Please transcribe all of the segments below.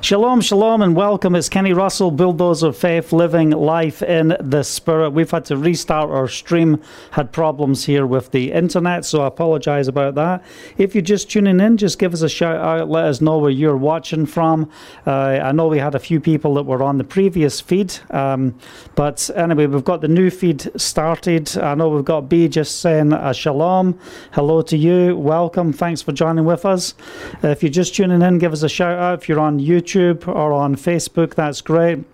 Shalom, shalom, and welcome. It's Kenny Russell, Bulldozer Faith, living life in the Spirit. We've had to restart our stream, had problems here with the internet, so I apologize about that. If you're just tuning in, just give us a shout out, let us know where you're watching from. Uh, I know we had a few people that were on the previous feed, um, but anyway, we've got the new feed started. I know we've got B just saying a shalom. Hello to you, welcome, thanks for joining with us. Uh, if you're just tuning in, give us a shout out. If you're on YouTube, YouTube or on Facebook, that's great.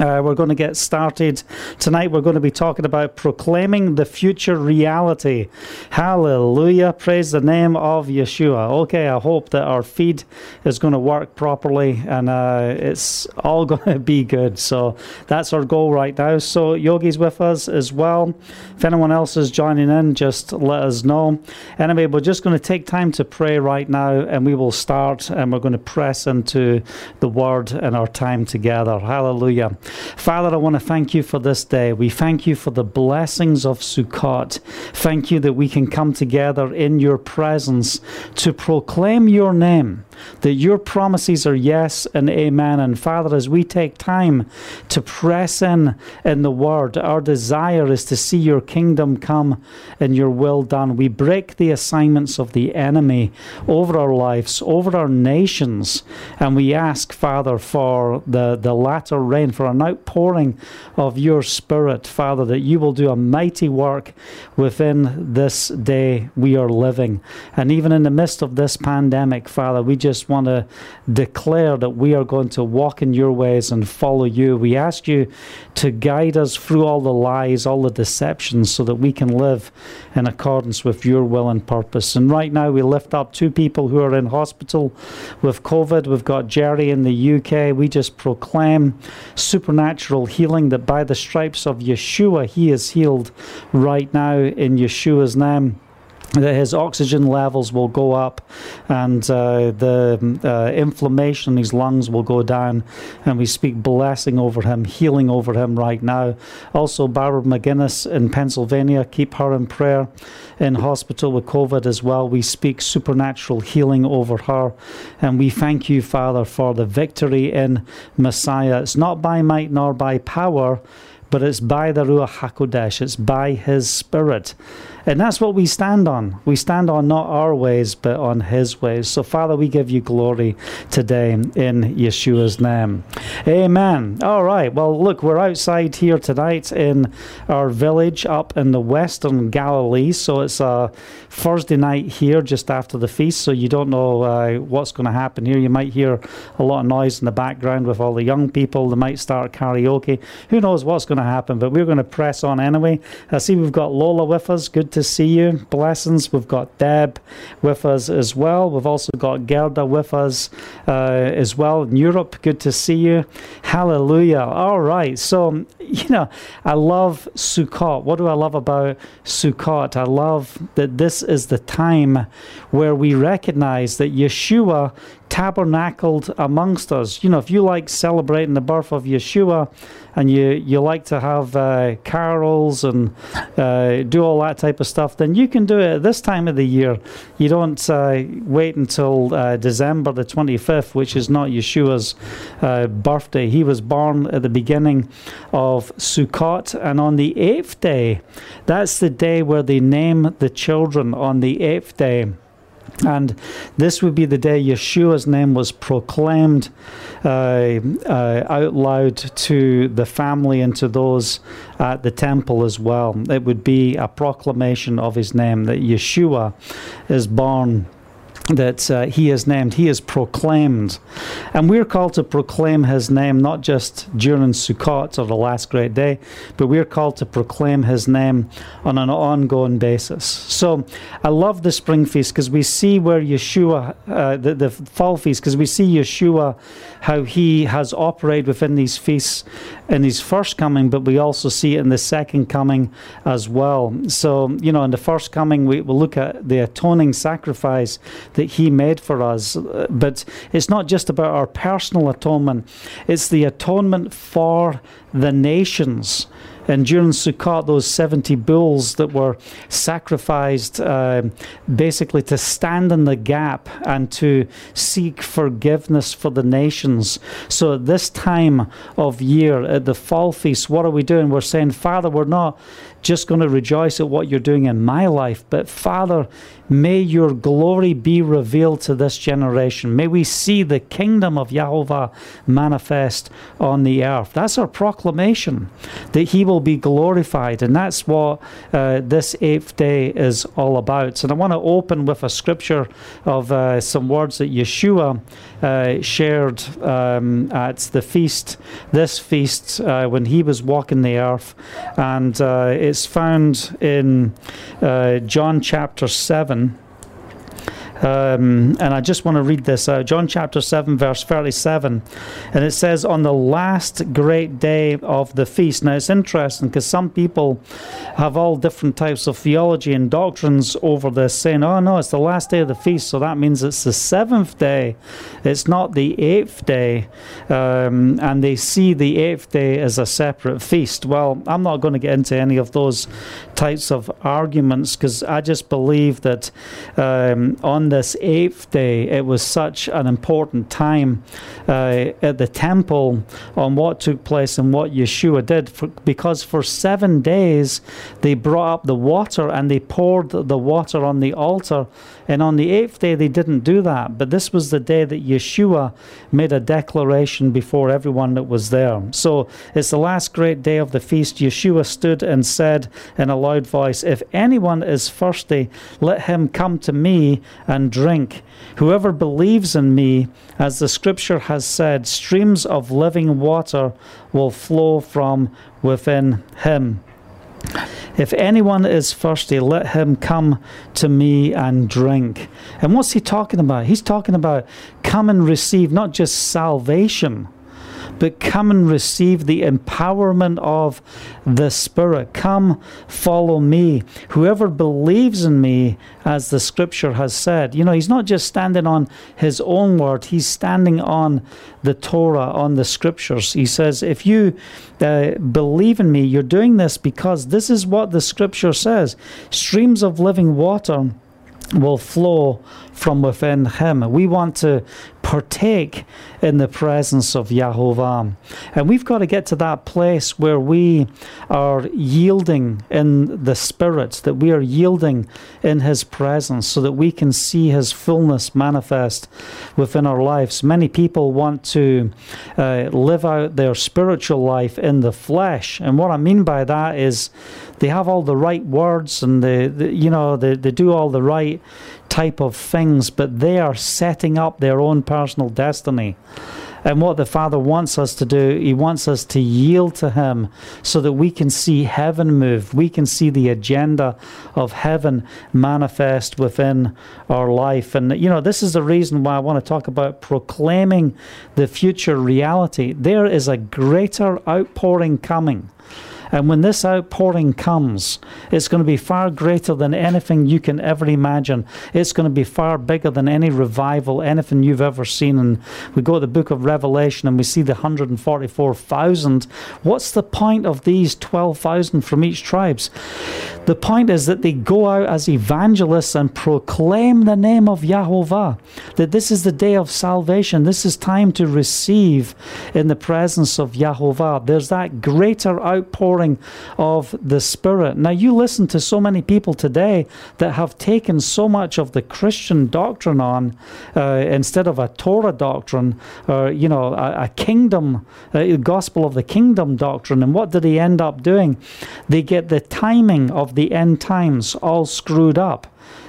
Uh, we're going to get started tonight. We're going to be talking about proclaiming the future reality. Hallelujah. Praise the name of Yeshua. Okay, I hope that our feed is going to work properly and uh, it's all going to be good. So that's our goal right now. So, Yogi's with us as well. If anyone else is joining in, just let us know. Anyway, we're just going to take time to pray right now and we will start and we're going to press into the word and our time together. Hallelujah. Father, I want to thank you for this day. We thank you for the blessings of Sukkot. Thank you that we can come together in your presence to proclaim your name, that your promises are yes and amen. And Father, as we take time to press in in the word, our desire is to see your kingdom come and your will done. We break the assignments of the enemy over our lives, over our nations, and we ask, Father, for the, the latter rain, for an outpouring of your Spirit, Father, that you will do a mighty work within this day we are living. And even in the midst of this pandemic, Father, we just want to declare that we are going to walk in your ways and follow you. We ask you to guide us through all the lies, all the deceptions, so that we can live in accordance with your will and purpose. And right now, we lift up two people who are in hospital with COVID. We've got Jerry in the UK. We just proclaim supernatural healing that by the stripes of Yeshua, he is healed right now in Yeshua's name that his oxygen levels will go up and uh, the uh, inflammation in his lungs will go down. And we speak blessing over him, healing over him right now. Also, Barbara McGinnis in Pennsylvania, keep her in prayer in hospital with COVID as well. We speak supernatural healing over her. And we thank you, Father, for the victory in Messiah. It's not by might nor by power, but it's by the Ruach HaKodesh, it's by His Spirit. And that's what we stand on. We stand on not our ways, but on His ways. So, Father, we give you glory today in Yeshua's name. Amen. All right. Well, look, we're outside here tonight in our village up in the western Galilee. So, it's a Thursday night here just after the feast. So, you don't know uh, what's going to happen here. You might hear a lot of noise in the background with all the young people. They might start karaoke. Who knows what's going to happen? But we're going to press on anyway. I see we've got Lola with us. Good to see you. Blessings. We've got Deb with us as well. We've also got Gerda with us uh, as well in Europe. Good to see you. Hallelujah. All right. So, you know, I love Sukkot. What do I love about Sukkot? I love that this is the time where we recognize that Yeshua tabernacled amongst us. You know, if you like celebrating the birth of Yeshua and you, you like to have uh, carols and uh, do all that type of stuff, then you can do it at this time of the year. You don't uh, wait until uh, December the 25th, which is not Yeshua's uh, birthday. He was born at the beginning of Sukkot, and on the eighth day, that's the day where they name the children on the eighth day. And this would be the day Yeshua's name was proclaimed uh, uh, out loud to the family and to those at the temple as well. It would be a proclamation of his name that Yeshua is born that uh, he is named, he is proclaimed. And we're called to proclaim his name not just during Sukkot or the last great day, but we're called to proclaim his name on an ongoing basis. So I love the spring feast because we see where Yeshua, uh, the, the fall feast, because we see Yeshua, how he has operated within these feasts in his first coming, but we also see it in the second coming as well. So, you know, in the first coming, we will look at the atoning sacrifice that he made for us. But it's not just about our personal atonement, it's the atonement for the nations. And during Sukkot, those 70 bulls that were sacrificed uh, basically to stand in the gap and to seek forgiveness for the nations. So at this time of year, at the fall feast, what are we doing? We're saying, Father, we're not just going to rejoice at what you're doing in my life, but Father, may your glory be revealed to this generation. May we see the kingdom of Yahovah manifest on the earth. That's our proclamation, that he will be glorified. And that's what uh, this eighth day is all about. And I want to open with a scripture of uh, some words that Yeshua uh, shared um, at the feast, this feast, uh, when he was walking the earth. And uh, it's found in uh, John chapter 7. Um, and I just want to read this out. John chapter 7, verse 37. And it says, On the last great day of the feast. Now it's interesting because some people have all different types of theology and doctrines over this, saying, Oh, no, it's the last day of the feast. So that means it's the seventh day. It's not the eighth day. Um, and they see the eighth day as a separate feast. Well, I'm not going to get into any of those types of arguments because I just believe that um, on this eighth day, it was such an important time uh, at the temple on what took place and what Yeshua did, for, because for seven days they brought up the water and they poured the water on the altar. And on the eighth day, they didn't do that. But this was the day that Yeshua made a declaration before everyone that was there. So it's the last great day of the feast. Yeshua stood and said in a loud voice, If anyone is thirsty, let him come to me and and drink. Whoever believes in me, as the scripture has said, streams of living water will flow from within him. If anyone is thirsty, let him come to me and drink. And what's he talking about? He's talking about come and receive not just salvation but come and receive the empowerment of the Spirit. Come, follow me. Whoever believes in me, as the scripture has said, you know, he's not just standing on his own word, he's standing on the Torah, on the scriptures. He says, if you uh, believe in me, you're doing this because this is what the scripture says streams of living water will flow from within him. We want to partake in the presence of Yahovah. And we've got to get to that place where we are yielding in the Spirit, that we are yielding in His presence so that we can see His fullness manifest within our lives. Many people want to uh, live out their spiritual life in the flesh. And what I mean by that is they have all the right words and they, they you know, they, they do all the right type of things, but they are setting up their own personal destiny. And what the Father wants us to do, He wants us to yield to Him so that we can see heaven move. We can see the agenda of heaven manifest within our life. And, you know, this is the reason why I want to talk about proclaiming the future reality. There is a greater outpouring coming. And when this outpouring comes, it's going to be far greater than anything you can ever imagine. It's going to be far bigger than any revival, anything you've ever seen. And we go to the book of Revelation and we see the 144,000. What's the point of these 12,000 from each tribes? The point is that they go out as evangelists and proclaim the name of Yahovah, that this is the day of salvation. This is time to receive in the presence of Yahovah. There's that greater outpouring outpouring of the Spirit. Now, you listen to so many people today that have taken so much of the Christian doctrine on uh, instead of a Torah doctrine, or, you know, a, a kingdom, a gospel of the kingdom doctrine. And what do they end up doing? They get the timing of the end times all screwed up.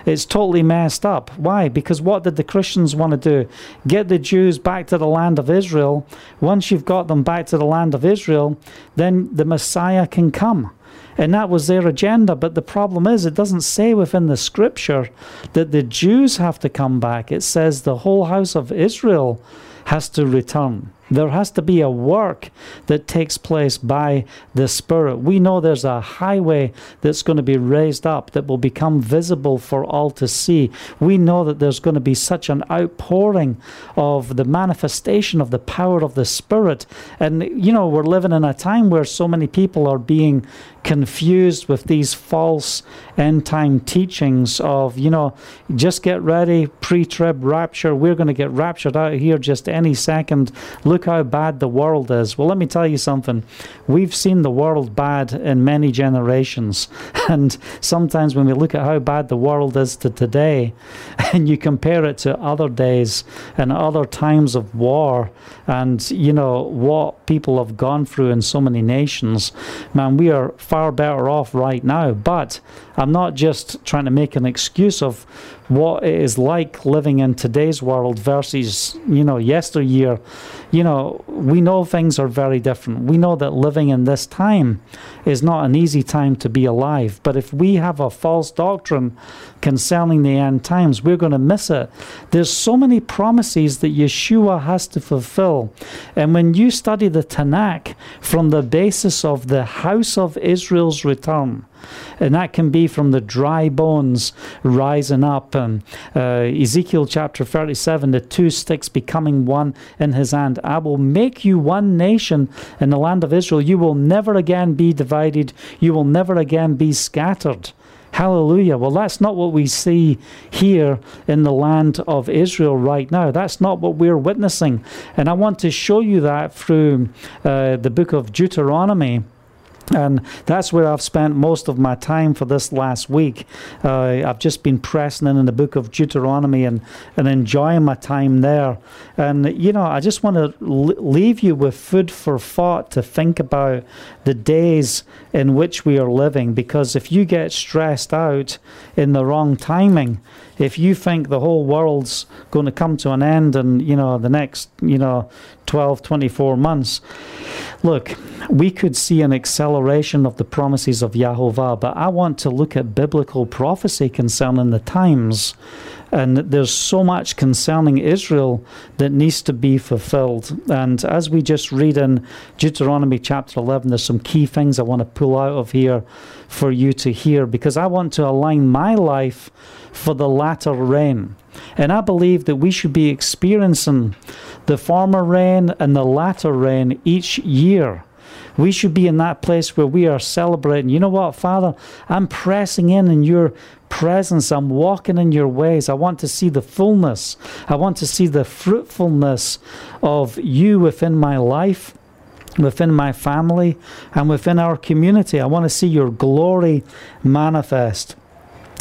It's totally messed up. Why? Because what did the Christians want to do? Get the Jews back to the land of Israel. Once you've got them back to the land of Israel, then the Messiah can come. And that was their agenda. But the problem is, it doesn't say within the scripture that the Jews have to come back. It says the whole house of Israel has to return. There has to be a work that takes place by the Spirit. We know there's a highway that's going to be raised up that will become visible for all to see. We know that there's going to be such an outpouring of the manifestation of the power of the Spirit. And, you know, we're living in a time where so many people are being confused with these false end time teachings of, you know, just get ready, pre trib rapture. We're going to get raptured out here just any second. Look how bad the world is. Well, let me tell you something. We've seen the world bad in many generations. And sometimes when we look at how bad the world is to today, and you compare it to other days and other times of war, and, you know, what people have gone through in so many nations, man, we are far better off right now. But I'm not just trying to make an excuse of what it is like living in today's world versus, you know, yesteryear. You know, we know things are very different. We know that living in this time is not an easy time to be alive. But if we have a false doctrine concerning the end times, we're going to miss it. There's so many promises that Yeshua has to fulfill. And when you study the Tanakh from the basis of the house of Israel's return, and that can be from the dry bones rising up. And uh, Ezekiel chapter 37, the two sticks becoming one in his hand. I will make you one nation in the land of Israel. You will never again be divided, you will never again be scattered. Hallelujah. Well, that's not what we see here in the land of Israel right now. That's not what we're witnessing. And I want to show you that through uh, the book of Deuteronomy. And that's where I've spent most of my time for this last week. Uh, I've just been pressing in in the book of Deuteronomy and, and enjoying my time there. And, you know, I just want to leave you with food for thought to think about the days in which we are living. Because if you get stressed out in the wrong timing, if you think the whole world's going to come to an end in, you know, the next, you know, 12, 24 months, look, we could see an acceleration of the promises of Yahovah, but I want to look at biblical prophecy concerning the times. And there's so much concerning Israel that needs to be fulfilled. And as we just read in Deuteronomy chapter 11, there's some key things I want to pull out of here for you to hear because I want to align my life for the latter rain. And I believe that we should be experiencing the former rain and the latter rain each year. We should be in that place where we are celebrating. You know what, Father? I'm pressing in in your presence. I'm walking in your ways. I want to see the fullness. I want to see the fruitfulness of you within my life within my family and within our community. I want to see your glory manifest.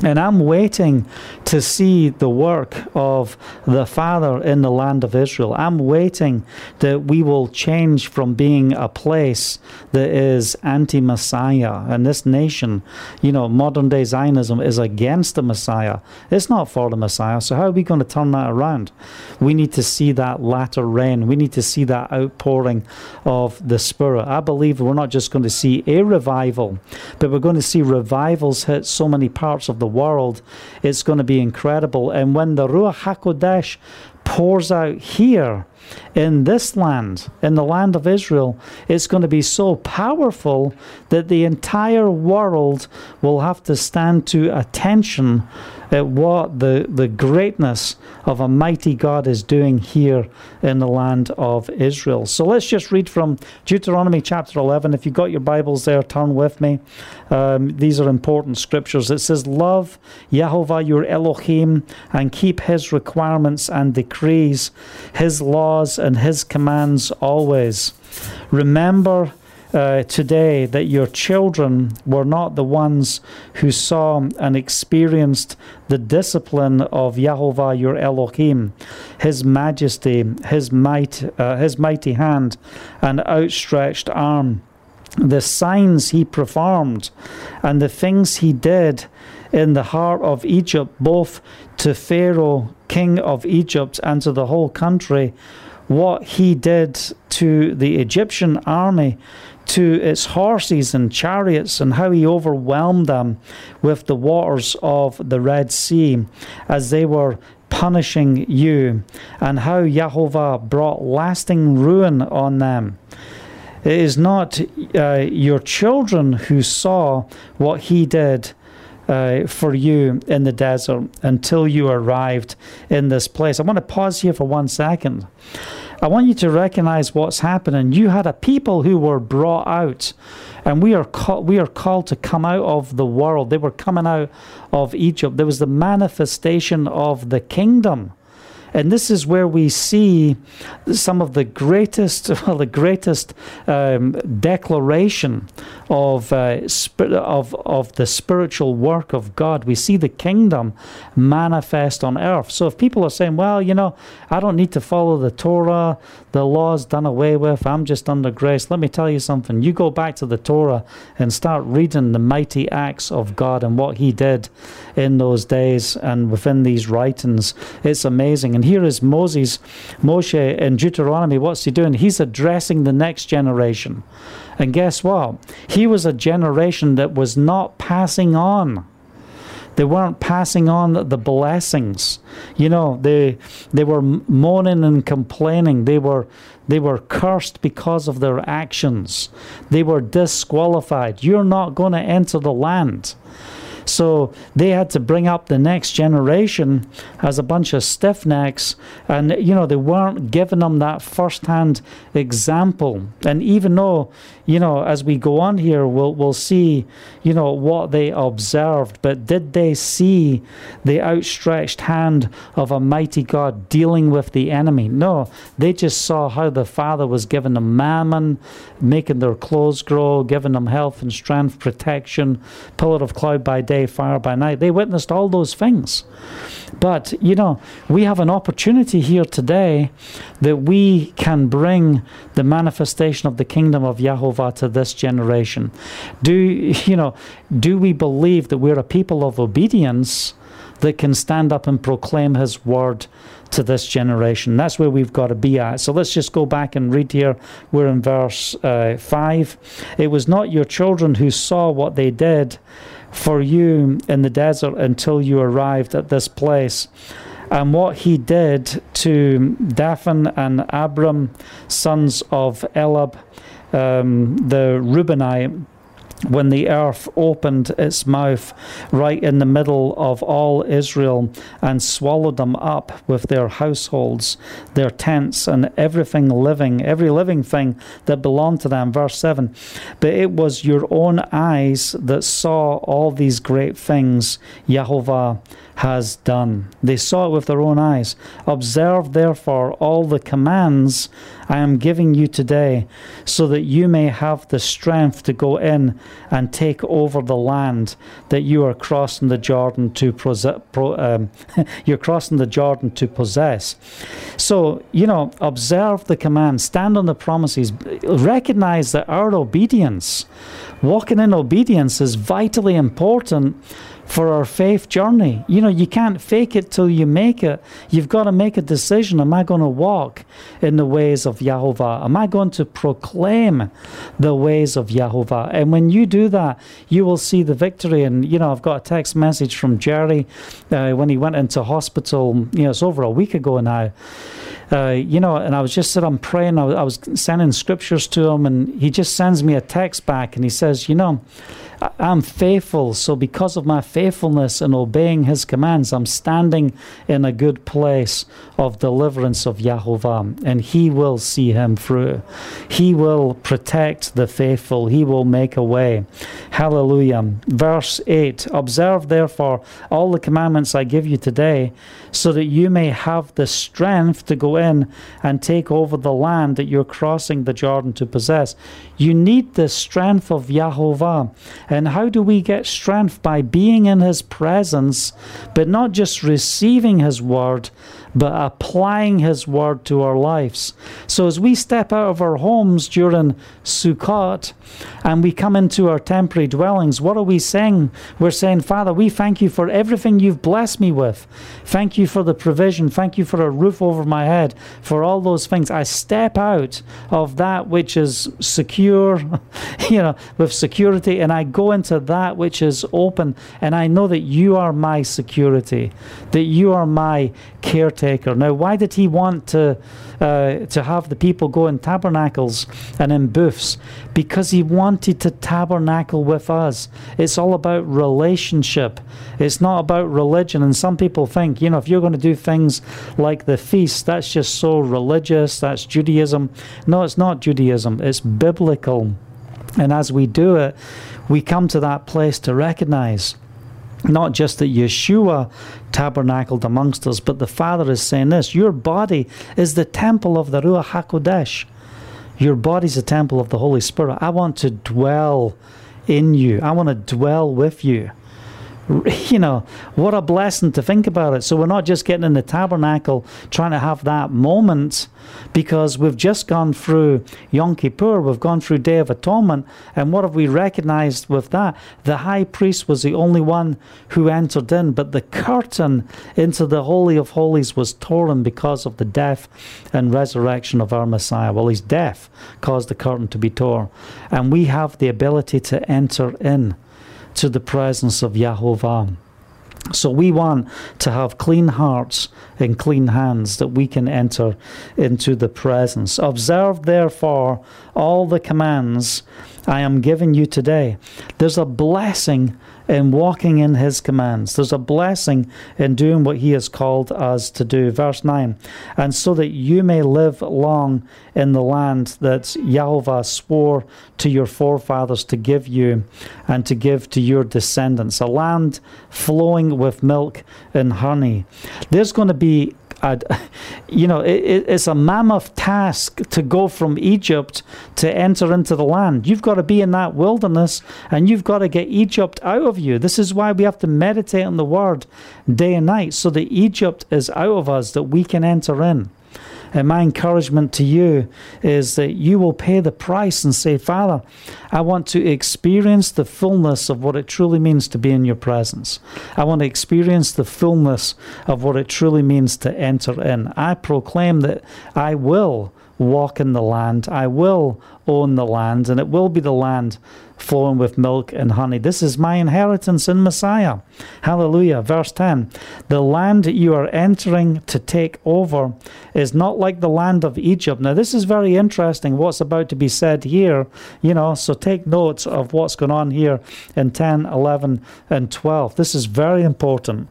And I'm waiting to see the work of the Father in the land of Israel. I'm waiting that we will change from being a place that is anti Messiah. And this nation, you know, modern day Zionism is against the Messiah. It's not for the Messiah. So, how are we going to turn that around? We need to see that latter rain. We need to see that outpouring of the Spirit. I believe we're not just going to see a revival, but we're going to see revivals hit so many parts of the world, it's going to be incredible. And when the Ruach HaKodesh pours out here in this land, in the land of Israel, it's going to be so powerful that the entire world will have to stand to attention at what the, the greatness of a mighty God is doing here in the land of Israel. So let's just read from Deuteronomy chapter 11. If you've got your Bibles there, turn with me. Um, these are important scriptures. It says, Love Yahovah your Elohim and keep his requirements and decrees, his laws and his commands always. Remember uh, today that your children were not the ones who saw and experienced the discipline of Yahovah your Elohim, His majesty, His might, uh, His mighty hand, and outstretched arm, the signs He performed, and the things He did in the heart of Egypt, both to Pharaoh, king of Egypt, and to the whole country, what He did to the Egyptian army to its horses and chariots and how he overwhelmed them with the waters of the Red Sea as they were punishing you, and how Yahovah brought lasting ruin on them. It is not uh, your children who saw what he did uh, for you in the desert until you arrived in this place. I want to pause here for one second. I want you to recognize what's happening. You had a people who were brought out, and we are call, we are called to come out of the world. They were coming out of Egypt. There was the manifestation of the kingdom. And this is where we see some of the greatest, well, the greatest um, declaration of, uh, of, of the spiritual work of God. We see the kingdom manifest on earth. So if people are saying, well, you know, I don't need to follow the Torah, the law's done away with, I'm just under grace, let me tell you something. You go back to the Torah and start reading the mighty acts of God and what He did in those days and within these writings. It's amazing. And here is Moses, Moshe in Deuteronomy. What's he doing? He's addressing the next generation. And guess what? He was a generation that was not passing on. They weren't passing on the blessings. You know, they they were moaning and complaining. They were they were cursed because of their actions. They were disqualified. You're not going to enter the land. So they had to bring up the next generation as a bunch of stiff necks, and you know they weren't giving them that first-hand example. And even though you know, as we go on here, we'll we'll see, you know, what they observed. But did they see the outstretched hand of a mighty God dealing with the enemy? No, they just saw how the Father was giving them manna, making their clothes grow, giving them health and strength, protection, pillar of cloud by day, fire by night. They witnessed all those things. But, you know, we have an opportunity here today that we can bring the manifestation of the kingdom of Yahovah to this generation. Do, you know, do we believe that we're a people of obedience that can stand up and proclaim his word to this generation? That's where we've got to be at. So let's just go back and read here. We're in verse uh, 5. It was not your children who saw what they did for you in the desert until you arrived at this place. And what he did to Dathan and Abiram, sons of Eliab, um, the Reubenite, when the earth opened its mouth right in the middle of all Israel and swallowed them up with their households, their tents, and everything living, every living thing that belonged to them. Verse 7 But it was your own eyes that saw all these great things Yahovah has done. They saw it with their own eyes. Observe therefore all the commands I am giving you today, so that you may have the strength to go in and take over the land that you are crossing the Jordan to um, you're crossing the Jordan to possess. So you know, observe the commands, stand on the promises, recognize that our obedience, walking in obedience, is vitally important for our faith journey. You know, you can't fake it till you make it. You've got to make a decision. Am I going to walk in the ways of Yahovah? Am I going to proclaim the ways of Yahovah? And when you do that, you will see the victory. And, you know, I've got a text message from Jerry uh, when he went into hospital, you know, it's over a week ago now. Uh, you know, and I was just sitting praying. I was, I was sending scriptures to him, and he just sends me a text back, and he says, "You know, I'm faithful. So, because of my faithfulness and obeying his commands, I'm standing in a good place of deliverance of Yahovah, and he will see him through. He will protect the faithful, he will make a way. Hallelujah. Verse 8 Observe therefore all the commandments I give you today, so that you may have the strength to go in and take over the land that you're crossing the Jordan to possess. You need the strength of Yahovah. And how do we get strength? By being in His presence, but not just receiving His word but applying His word to our lives. So as we step out of our homes during Sukkot and we come into our temporary dwellings, what are we saying? We're saying, Father, we thank you for everything you've blessed me with. Thank you for the provision. Thank you for a roof over my head, for all those things. I step out of that which is secure, you know, with security, and I go into that which is open, and I know that you are my security, that you are my caretaker. Now, why did he want to uh, to have the people go in tabernacles and in booths? Because he wanted to tabernacle with us. It's all about relationship. It's not about religion. And some people think, you know, if you're going to do things like the feast, that's just so religious. That's Judaism. No, it's not Judaism. It's biblical. And as we do it, we come to that place to recognize not just that Yeshua tabernacled amongst us, but the Father is saying this Your body is the temple of the Ruach HaKodesh. Your body's a temple of the Holy Spirit. I want to dwell in you, I want to dwell with you. you know, what a blessing to think about it. So we're not just getting in the tabernacle trying to have that moment because we've just gone through Yom Kippur, we've gone through Day of Atonement, and what have we recognized with that? The high priest was the only one who entered in, but the curtain into the Holy of Holies was torn because of the death and resurrection of our Messiah. Well, his death caused the curtain to be torn, and we have the ability to enter in to the presence of Yahovah. So we want to have clean hearts and clean hands that we can enter into the presence. Observe therefore all the commands I am giving you today. There's a blessing in walking in his commands. There's a blessing in doing what he has called us to do. Verse 9, and so that you may live long in the land that Yahweh swore to your forefathers to give you and to give to your descendants, a land flowing with milk and honey. There's going to be I'd, you know, it, it's a mammoth task to go from Egypt to enter into the land. You've got to be in that wilderness and you've got to get Egypt out of you. This is why we have to meditate on the word day and night so that Egypt is out of us, that we can enter in. And my encouragement to you is that you will pay the price and say, Father, I want to experience the fullness of what it truly means to be in your presence. I want to experience the fullness of what it truly means to enter in. I proclaim that I will walk in the land, I will own the land, and it will be the land flowing with milk and honey. This is my inheritance in Messiah. Hallelujah. Verse 10 The land you are entering to take over is not like the land of Egypt. Now, this is very interesting what's about to be said here, you know, so take notes of what's going on here in 10, 11, and 12. This is very important.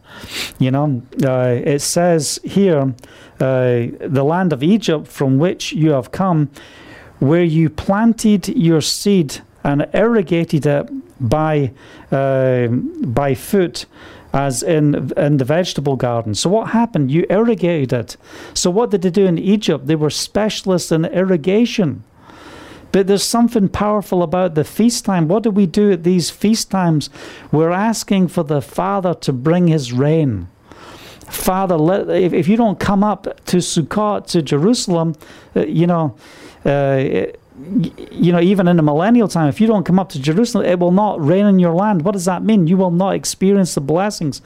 You know, uh, it says here, uh, the land of Egypt from which you have come, where you planted your seed and irrigated it by uh, by foot as in in the vegetable garden. So what happened? You irrigated it. So what did they do in Egypt? They were specialists in irrigation. But there's something powerful about the feast time. What do we do at these feast times? We're asking for the Father to bring His rain. Father, let, if, if you don't come up to Sukkot, to Jerusalem, uh, you know, uh, you know, even in the millennial time, if you don't come up to Jerusalem, it will not rain in your land. What does that mean? You will not experience the blessings.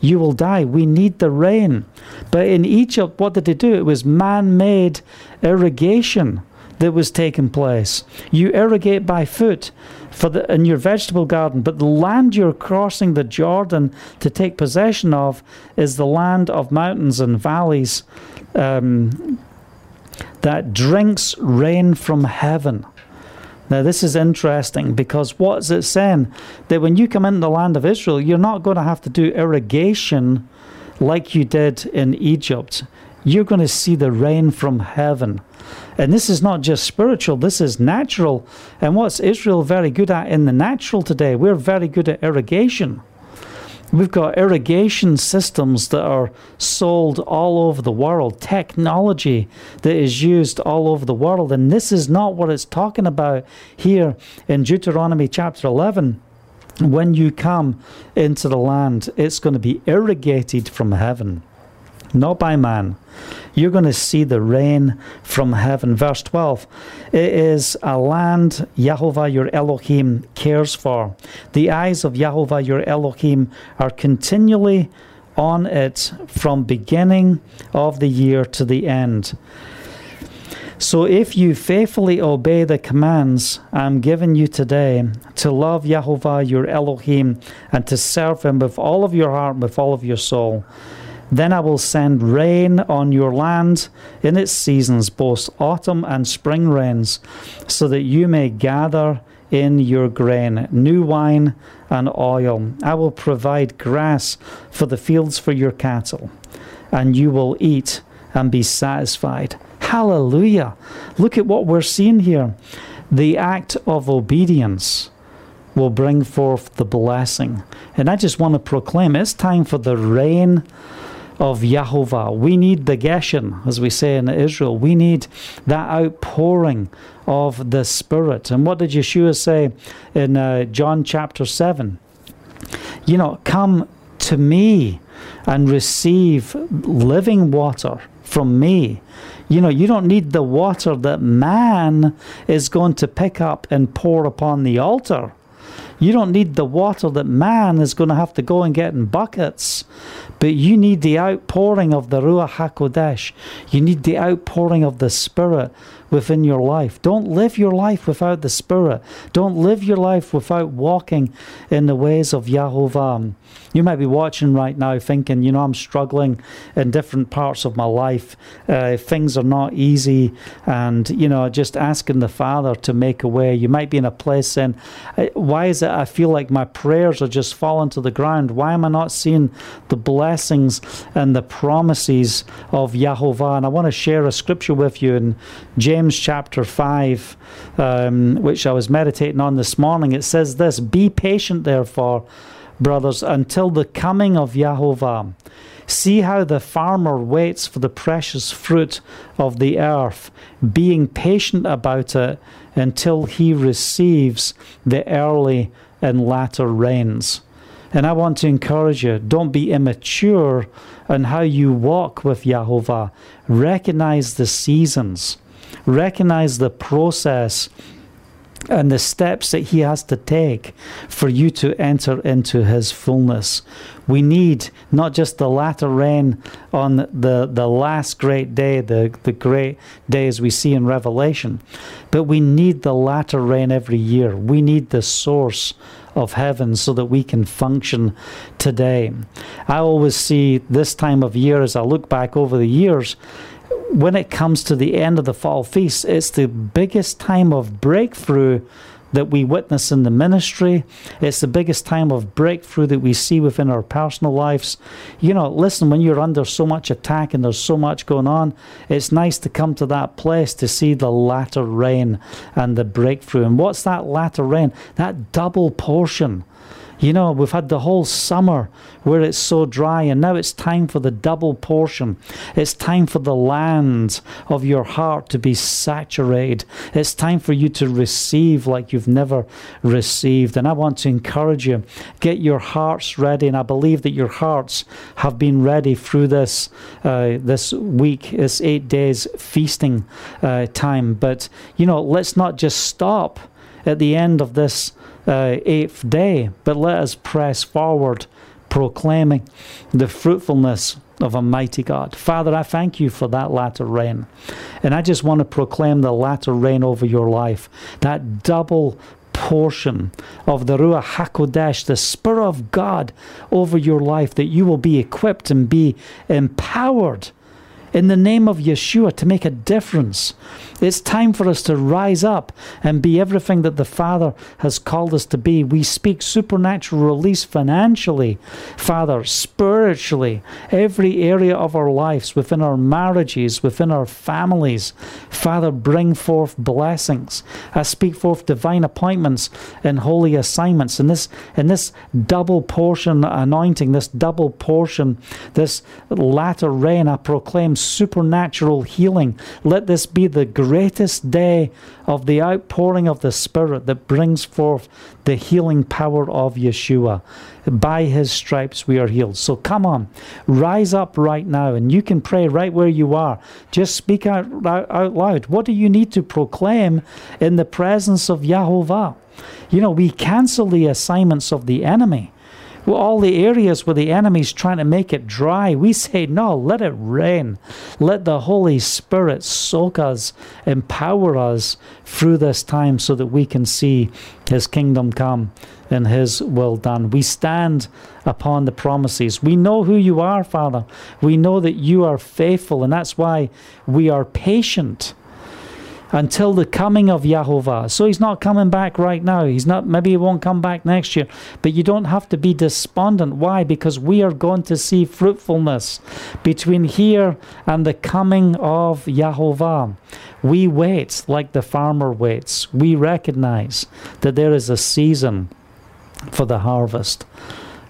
You will die. We need the rain. But in Egypt, what did they do? It was man made irrigation that was taking place. You irrigate by foot for the, in your vegetable garden, but the land you're crossing the Jordan to take possession of is the land of mountains and valleys. Um, that drinks rain from heaven. Now, this is interesting because what's it saying? That when you come into the land of Israel, you're not going to have to do irrigation like you did in Egypt. You're going to see the rain from heaven. And this is not just spiritual, this is natural. And what's Israel very good at in the natural today? We're very good at irrigation. We've got irrigation systems that are sold all over the world, technology that is used all over the world. And this is not what it's talking about here in Deuteronomy chapter 11. When you come into the land, it's going to be irrigated from heaven. not by man. You're going to see the rain from heaven. Verse 12 It is a land Yahovah your Elohim cares for. The eyes of Yahovah your Elohim are continually on it from beginning of the year to the end. So if you faithfully obey the commands I'm giving you today to love Yahovah your Elohim and to serve him with all of your heart, with all of your soul, then I will send rain on your land in its seasons, both autumn and spring rains, so that you may gather in your grain, new wine and oil. I will provide grass for the fields for your cattle, and you will eat and be satisfied. Hallelujah. Look at what we're seeing here. The act of obedience will bring forth the blessing. And I just want to proclaim it's time for the rain of Yahovah. We need the Geshem, as we say in Israel. We need that outpouring of the Spirit. And what did Yeshua say in uh, John chapter 7? You know, come to me and receive living water from me. You know, you don't need the water that man is going to pick up and pour upon the altar. You don't need the water that man is going to have to go and get in buckets, but you need the outpouring of the Ruach HaKodesh. You need the outpouring of the Spirit within your life. Don't live your life without the Spirit. Don't live your life without walking in the ways of Yahovah. You might be watching right now thinking, you know, I'm struggling in different parts of my life. Uh, things are not easy. And, you know, just asking the Father to make a way. You might be in a place saying, uh, why is it I feel like my prayers are just falling to the ground? Why am I not seeing the blessings and the promises of Yahovah? And I want to share a scripture with you in James chapter 5, um, which I was meditating on this morning. It says this Be patient, therefore brothers, until the coming of Yahovah. See how the farmer waits for the precious fruit of the earth, being patient about it until he receives the early and latter rains. And I want to encourage you don't be immature in how you walk with Yahovah. Recognize the seasons, recognize the process and the steps that he has to take for you to enter into his fullness. We need not just the latter rain on the, the last great day, the, the great days we see in Revelation, but we need the latter rain every year. We need the source of heaven so that we can function today. I always see this time of year as I look back over the years when it comes to the end of the fall feast, it's the biggest time of breakthrough that we witness in the ministry. It's the biggest time of breakthrough that we see within our personal lives. You know, listen, when you're under so much attack and there's so much going on, it's nice to come to that place to see the latter rain and the breakthrough. And what's that latter rain? That double portion you know, we've had the whole summer where it's so dry, and now it's time for the double portion. It's time for the land of your heart to be saturated. It's time for you to receive like you've never received. And I want to encourage you get your hearts ready. And I believe that your hearts have been ready through this uh, this week, this eight days feasting uh, time. But you know, let's not just stop at the end of this uh, eighth day, but let us press forward, proclaiming the fruitfulness of a mighty God. Father, I thank you for that latter rain. And I just want to proclaim the latter rain over your life, that double portion of the Ruach HaKodesh, the Spirit of God over your life, that you will be equipped and be empowered in the name of Yeshua to make a difference. It's time for us to rise up and be everything that the Father has called us to be. We speak supernatural release financially, Father, spiritually, every area of our lives, within our marriages, within our families. Father, bring forth blessings. I speak forth divine appointments and holy assignments. And this, in this double portion anointing, this double portion, this latter rain, I proclaim supernatural healing. Let this be the greatest day of the outpouring of the Spirit that brings forth the healing power of Yeshua. By his stripes we are healed. So come on, rise up right now, and you can pray right where you are. Just speak out, out loud. What do you need to proclaim in the presence of Yahovah? You know, we cancel the assignments of the enemy well, all the areas where the enemy's trying to make it dry, we say, no, let it rain. Let the Holy Spirit soak us, empower us through this time so that we can see His kingdom come and His will done. We stand upon the promises. We know who you are, Father. We know that you are faithful, and that's why we are patient until the coming of Yahovah. So he's not coming back right now. He's not maybe he won't come back next year. But you don't have to be despondent. Why? Because we are going to see fruitfulness between here and the coming of Yahovah. We wait like the farmer waits. We recognize that there is a season for the harvest.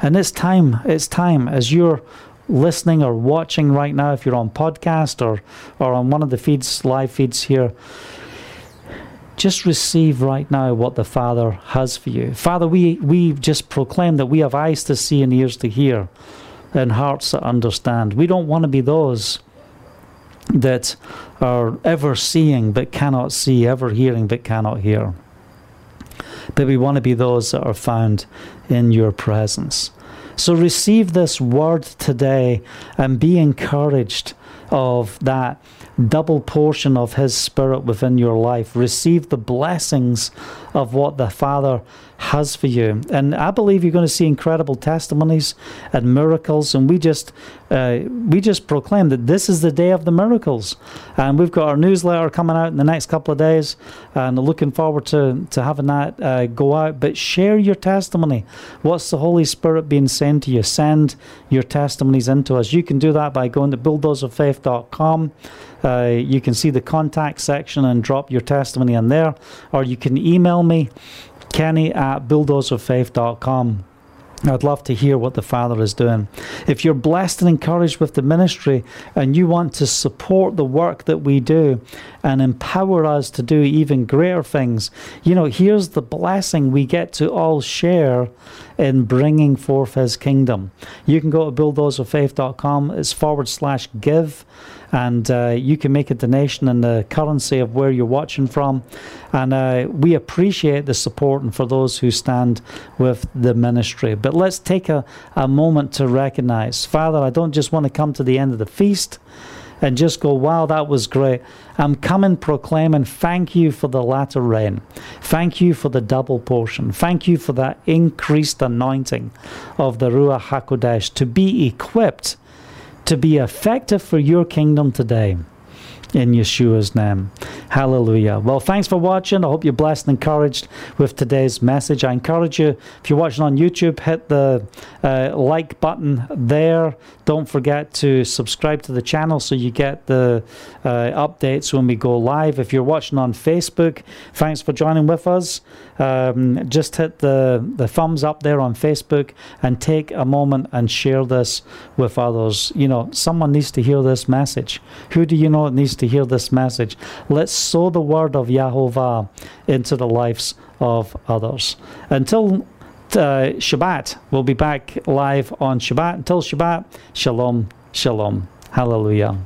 And it's time, it's time as you're listening or watching right now, if you're on podcast or, or on one of the feeds, live feeds here, just receive right now what the Father has for you. Father, we, we just proclaim that we have eyes to see and ears to hear and hearts that understand. We don't want to be those that are ever seeing but cannot see, ever hearing but cannot hear. But we want to be those that are found in your presence. So receive this word today and be encouraged of that double portion of His Spirit within your life. Receive the blessings of what the Father has for you. And I believe you're going to see incredible testimonies and miracles. And we just uh, we just proclaim that this is the day of the miracles. And we've got our newsletter coming out in the next couple of days, and looking forward to to having that uh, go out. But share your testimony. What's the Holy Spirit being saying to you? Send your testimonies into us. You can do that by going to bulldozerfaith.com. Uh, you can see the contact section and drop your testimony in there, or you can email me kenny at bulldozerfaith.com. I'd love to hear what the Father is doing. If you're blessed and encouraged with the ministry and you want to support the work that we do and empower us to do even greater things, you know, here's the blessing we get to all share in bringing forth His kingdom. You can go to bulldozerfaith.com, it's forward slash give and uh, you can make a donation in the currency of where you're watching from. And uh, we appreciate the support and for those who stand with the ministry. But let's take a, a moment to recognize Father, I don't just want to come to the end of the feast and just go, wow, that was great. I'm coming proclaiming, thank you for the latter rain. Thank you for the double portion. Thank you for that increased anointing of the Ruach HaKodesh to be equipped to be effective for your kingdom today. In Yeshua's name. Hallelujah. Well, thanks for watching. I hope you're blessed and encouraged with today's message. I encourage you, if you're watching on YouTube, hit the uh, like button there. Don't forget to subscribe to the channel so you get the uh, updates when we go live. If you're watching on Facebook, thanks for joining with us. Um, just hit the, the thumbs up there on Facebook and take a moment and share this with others. You know, someone needs to hear this message. Who do you know needs to hear this message? Let's sow the word of Yahovah into the lives of others. Until uh, Shabbat, we'll be back live on Shabbat. Until Shabbat, Shalom, Shalom. Hallelujah.